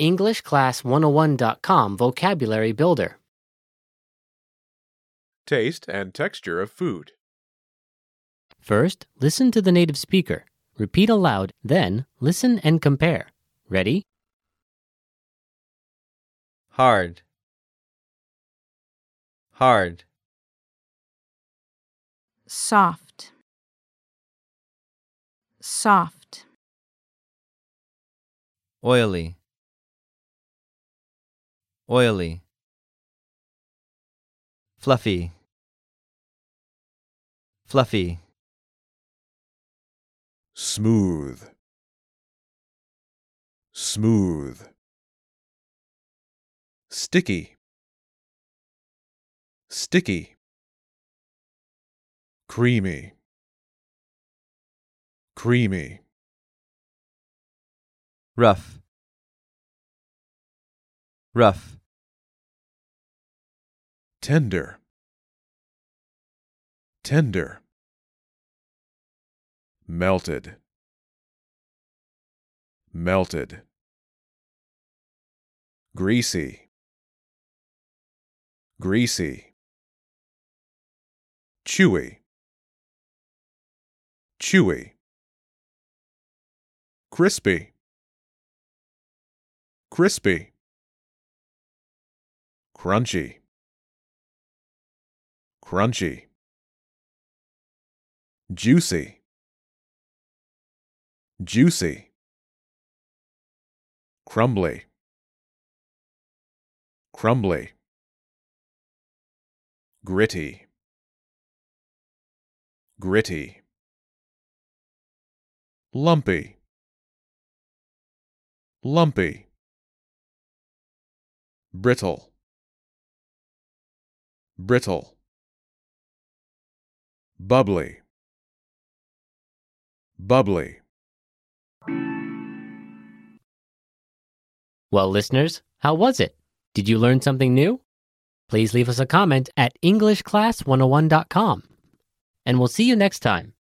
EnglishClass101.com Vocabulary Builder. Taste and texture of food. First, listen to the native speaker. Repeat aloud, then, listen and compare. Ready? hard hard soft soft oily oily fluffy fluffy Smooth. Smooth. Sticky. Sticky. Creamy. Creamy. rough rough Tender. Tender. Melted. Melted. Greasy. Greasy. Chewy. Chewy. Crispy. Crispy. Crunchy. Crunchy. Juicy. Juicy. Crumbly. Crumbly. Gritty. Gritty. Lumpy. Lumpy. Brittle. Brittle. Bubbly. Bubbly. Well, listeners, how was it? Did you learn something new? Please leave us a comment at EnglishClass101.com. And we'll see you next time.